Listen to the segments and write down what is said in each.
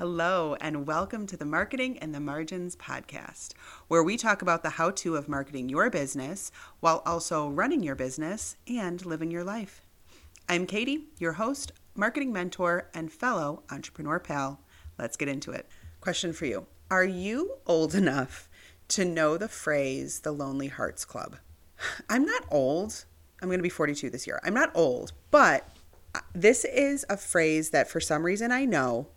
Hello, and welcome to the Marketing and the Margins podcast, where we talk about the how to of marketing your business while also running your business and living your life. I'm Katie, your host, marketing mentor, and fellow entrepreneur pal. Let's get into it. Question for you Are you old enough to know the phrase the Lonely Hearts Club? I'm not old. I'm going to be 42 this year. I'm not old, but uh, this is a phrase that for some reason I know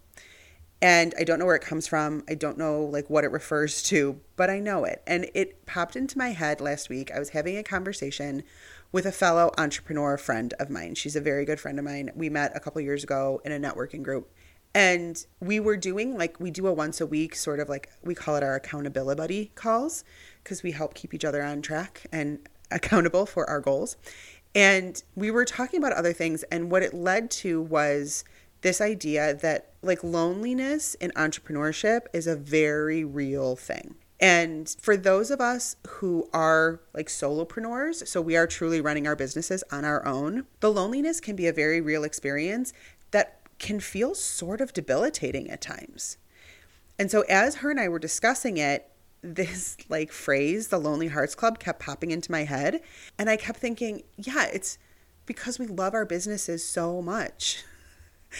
and I don't know where it comes from. I don't know like what it refers to, but I know it. And it popped into my head last week. I was having a conversation with a fellow entrepreneur friend of mine. She's a very good friend of mine. We met a couple years ago in a networking group. And we were doing like we do a once a week sort of like we call it our accountability buddy calls because we help keep each other on track and accountable for our goals. And we were talking about other things and what it led to was this idea that like loneliness in entrepreneurship is a very real thing. And for those of us who are like solopreneurs, so we are truly running our businesses on our own, the loneliness can be a very real experience that can feel sort of debilitating at times. And so as her and I were discussing it, this like phrase, the Lonely Hearts Club, kept popping into my head. And I kept thinking, yeah, it's because we love our businesses so much.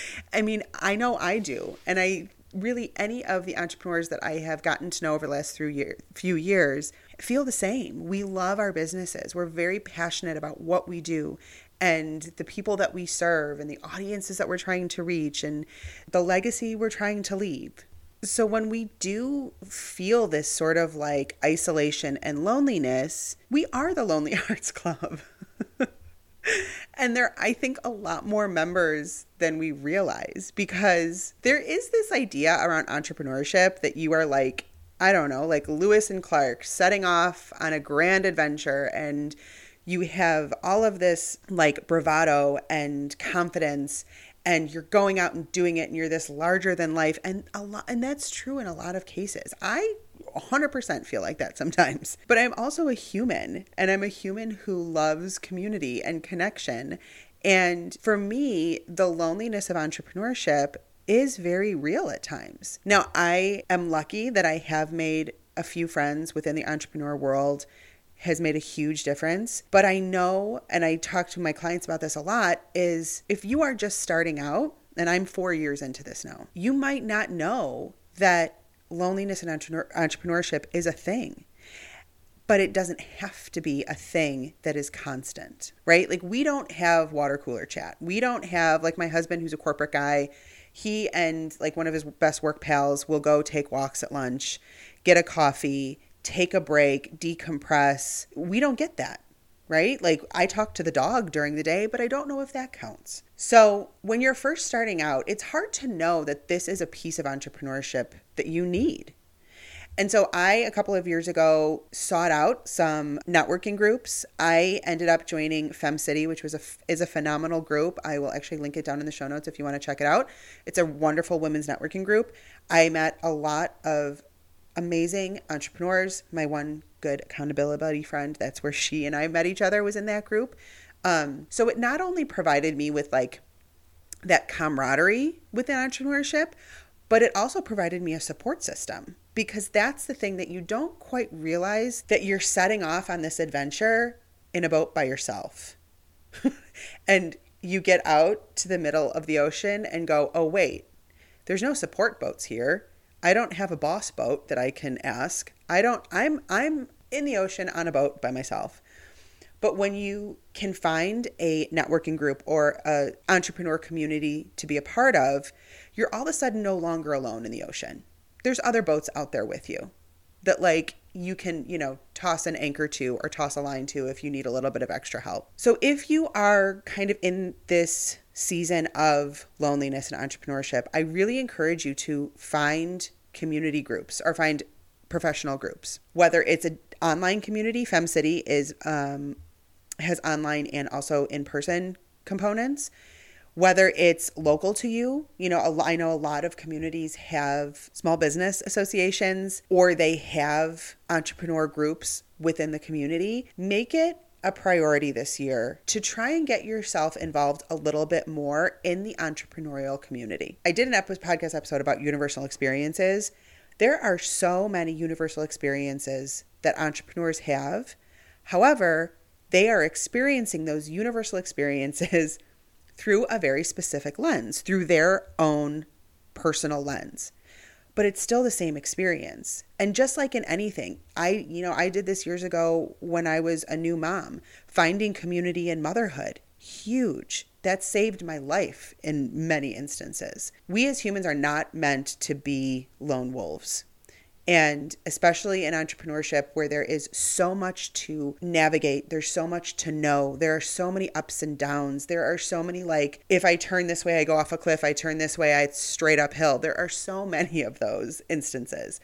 I mean, I know I do. And I really, any of the entrepreneurs that I have gotten to know over the last year, few years feel the same. We love our businesses. We're very passionate about what we do and the people that we serve and the audiences that we're trying to reach and the legacy we're trying to leave. So when we do feel this sort of like isolation and loneliness, we are the Lonely Hearts Club. and there I think a lot more members than we realize because there is this idea around entrepreneurship that you are like I don't know, like Lewis and Clark setting off on a grand adventure and you have all of this like bravado and confidence and you're going out and doing it and you're this larger than life and a lot and that's true in a lot of cases. I 100% feel like that sometimes. But I'm also a human, and I'm a human who loves community and connection. And for me, the loneliness of entrepreneurship is very real at times. Now, I am lucky that I have made a few friends within the entrepreneur world has made a huge difference. But I know, and I talk to my clients about this a lot, is if you are just starting out, and I'm four years into this now, you might not know that loneliness and entrepreneurship is a thing but it doesn't have to be a thing that is constant, right? Like we don't have water cooler chat. We don't have like my husband who's a corporate guy, he and like one of his best work pals will go take walks at lunch, get a coffee, take a break, decompress. We don't get that right? Like I talk to the dog during the day, but I don't know if that counts. So when you're first starting out, it's hard to know that this is a piece of entrepreneurship that you need. And so I, a couple of years ago, sought out some networking groups. I ended up joining FemCity, which was a is a phenomenal group. I will actually link it down in the show notes if you want to check it out. It's a wonderful women's networking group. I met a lot of amazing entrepreneurs. My one good accountability friend, that's where she and I met each other, was in that group. Um, so it not only provided me with like that camaraderie within entrepreneurship, but it also provided me a support system because that's the thing that you don't quite realize that you're setting off on this adventure in a boat by yourself. and you get out to the middle of the ocean and go, oh, wait, there's no support boats here. I don't have a boss boat that I can ask. I don't I'm I'm in the ocean on a boat by myself. But when you can find a networking group or a entrepreneur community to be a part of, you're all of a sudden no longer alone in the ocean. There's other boats out there with you that like you can, you know, toss an anchor to or toss a line to if you need a little bit of extra help. So if you are kind of in this season of loneliness and entrepreneurship, I really encourage you to find community groups or find professional groups. Whether it's an online community, FemCity is um, has online and also in person components. Whether it's local to you, you know, I know a lot of communities have small business associations or they have entrepreneur groups within the community. Make it a priority this year to try and get yourself involved a little bit more in the entrepreneurial community. I did an episode, podcast episode about universal experiences. There are so many universal experiences that entrepreneurs have. However, they are experiencing those universal experiences through a very specific lens, through their own personal lens but it's still the same experience. And just like in anything, I, you know, I did this years ago when I was a new mom, finding community in motherhood. Huge. That saved my life in many instances. We as humans are not meant to be lone wolves. And especially in entrepreneurship, where there is so much to navigate, there's so much to know, there are so many ups and downs. There are so many, like, if I turn this way, I go off a cliff, I turn this way, I straight uphill. There are so many of those instances.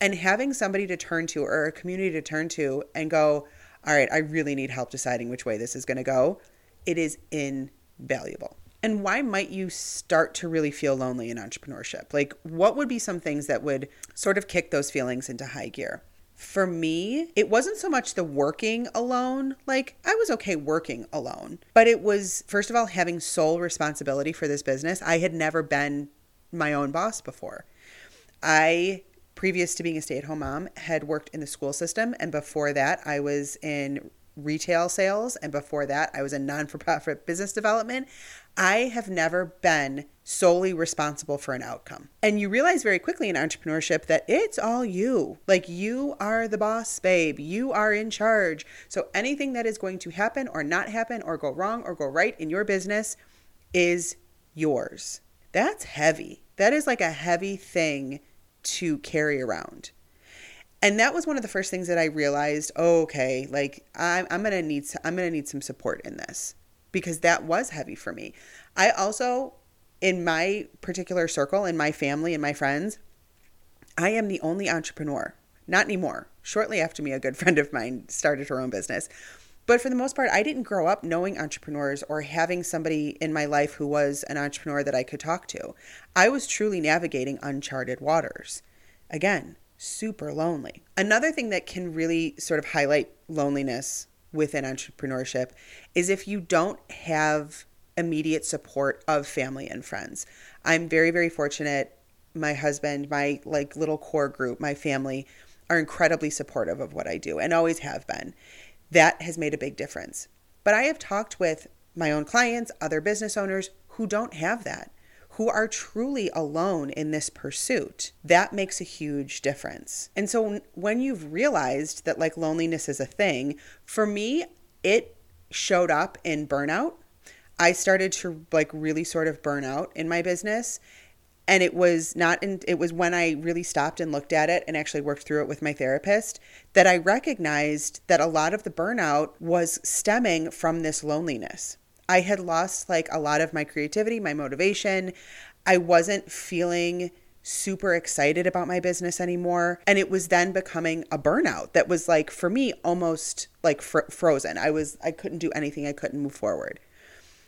And having somebody to turn to or a community to turn to and go, all right, I really need help deciding which way this is going to go, it is invaluable. And why might you start to really feel lonely in entrepreneurship? Like, what would be some things that would sort of kick those feelings into high gear? For me, it wasn't so much the working alone. Like, I was okay working alone, but it was, first of all, having sole responsibility for this business. I had never been my own boss before. I previous to being a stay at home mom, had worked in the school system. And before that, I was in retail sales. And before that, I was in non for profit business development. I have never been solely responsible for an outcome. And you realize very quickly in entrepreneurship that it's all you. Like you are the boss, babe. You are in charge. So anything that is going to happen or not happen or go wrong or go right in your business is yours. That's heavy. That is like a heavy thing to carry around. And that was one of the first things that I realized, oh, okay, like I'm, I'm to need I'm to need some support in this because that was heavy for me. I also, in my particular circle, in my family, and my friends, I am the only entrepreneur. Not anymore. Shortly after me, a good friend of mine started her own business. But for the most part, I didn't grow up knowing entrepreneurs or having somebody in my life who was an entrepreneur that I could talk to. I was truly navigating uncharted waters. Again, super lonely. Another thing that can really sort of highlight loneliness within entrepreneurship is if you don't have immediate support of family and friends. I'm very very fortunate my husband, my like little core group, my family are incredibly supportive of what I do and always have been. That has made a big difference. But I have talked with my own clients, other business owners who don't have that who are truly alone in this pursuit, that makes a huge difference. And so when you've realized that like loneliness is a thing, for me, it showed up in burnout. I started to like really sort of burn out in my business. And it was not in, it was when I really stopped and looked at it and actually worked through it with my therapist that I recognized that a lot of the burnout was stemming from this loneliness. I had lost like a lot of my creativity, my motivation. I wasn't feeling super excited about my business anymore. And it was then becoming a burnout that was like, for me, almost like fr- frozen. I was, I couldn't do anything, I couldn't move forward.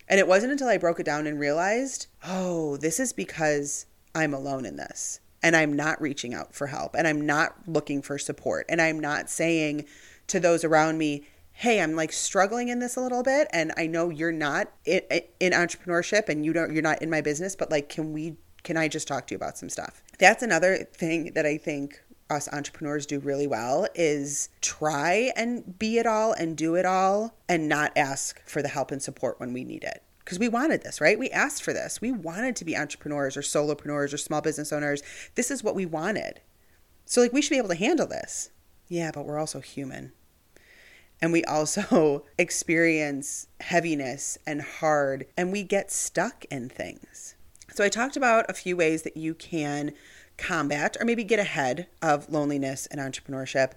And it wasn't until I broke it down and realized, oh, this is because I'm alone in this and I'm not reaching out for help and I'm not looking for support and I'm not saying to those around me, hey i'm like struggling in this a little bit and i know you're not in, in entrepreneurship and you don't you're not in my business but like can we can i just talk to you about some stuff that's another thing that i think us entrepreneurs do really well is try and be it all and do it all and not ask for the help and support when we need it because we wanted this, right? We asked for this. We wanted to be entrepreneurs or solopreneurs or small business owners. This is what we wanted. So, like, we should be able to handle this. Yeah, but we're also human and we also experience heaviness and hard and we get stuck in things. So I talked about a few ways that you can combat or maybe get ahead of loneliness and entrepreneurship,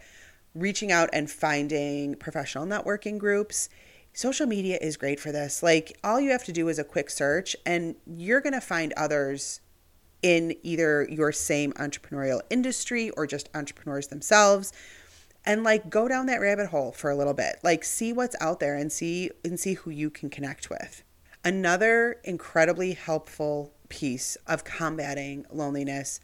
reaching out and finding professional networking groups. Social media is great for this. Like all you have to do is a quick search and you're going to find others in either your same entrepreneurial industry or just entrepreneurs themselves and like go down that rabbit hole for a little bit. Like see what's out there and see and see who you can connect with. Another incredibly helpful piece of combating loneliness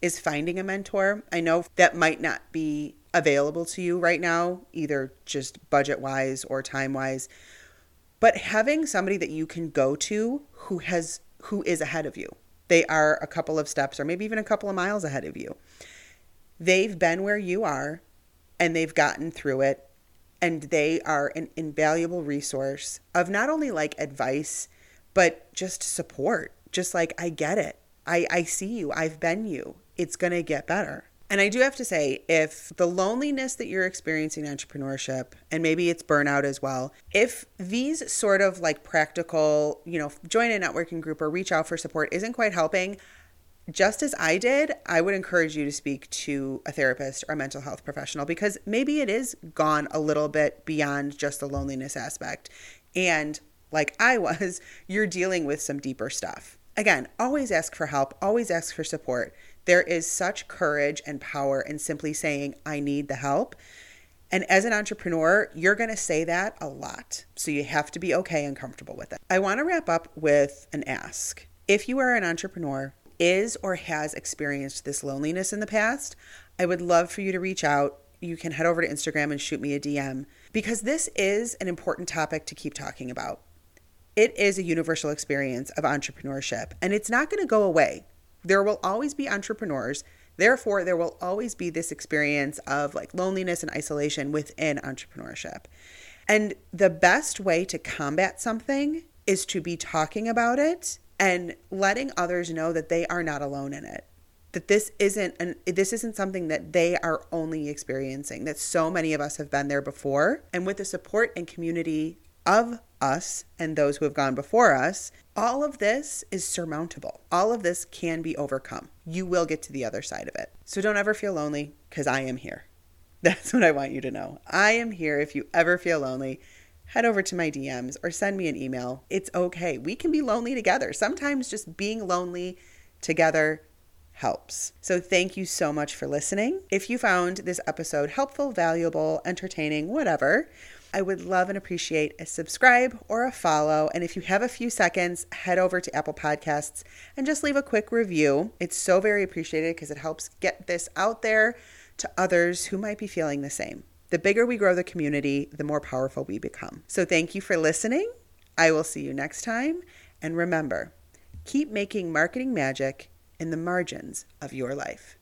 is finding a mentor. I know that might not be available to you right now, either just budget wise or time wise. But having somebody that you can go to who has who is ahead of you. They are a couple of steps or maybe even a couple of miles ahead of you. They've been where you are and they've gotten through it and they are an invaluable resource of not only like advice but just support. Just like I get it. I I see you. I've been you. It's going to get better. And I do have to say, if the loneliness that you're experiencing in entrepreneurship, and maybe it's burnout as well, if these sort of like practical, you know, join a networking group or reach out for support isn't quite helping, just as I did, I would encourage you to speak to a therapist or a mental health professional because maybe it is gone a little bit beyond just the loneliness aspect. And like I was, you're dealing with some deeper stuff. Again, always ask for help, always ask for support. There is such courage and power in simply saying, I need the help. And as an entrepreneur, you're going to say that a lot. So you have to be okay and comfortable with it. I want to wrap up with an ask. If you are an entrepreneur, is or has experienced this loneliness in the past, I would love for you to reach out. You can head over to Instagram and shoot me a DM because this is an important topic to keep talking about. It is a universal experience of entrepreneurship and it's not going to go away. There will always be entrepreneurs. Therefore, there will always be this experience of like loneliness and isolation within entrepreneurship. And the best way to combat something is to be talking about it and letting others know that they are not alone in it. That this isn't an this isn't something that they are only experiencing. That so many of us have been there before. And with the support and community of us and those who have gone before us, all of this is surmountable. All of this can be overcome. You will get to the other side of it. So don't ever feel lonely because I am here. That's what I want you to know. I am here if you ever feel lonely. Head over to my DMs or send me an email. It's okay. We can be lonely together. Sometimes just being lonely together helps. So, thank you so much for listening. If you found this episode helpful, valuable, entertaining, whatever, I would love and appreciate a subscribe or a follow. And if you have a few seconds, head over to Apple Podcasts and just leave a quick review. It's so very appreciated because it helps get this out there to others who might be feeling the same. The bigger we grow the community, the more powerful we become. So thank you for listening. I will see you next time. And remember, keep making marketing magic in the margins of your life.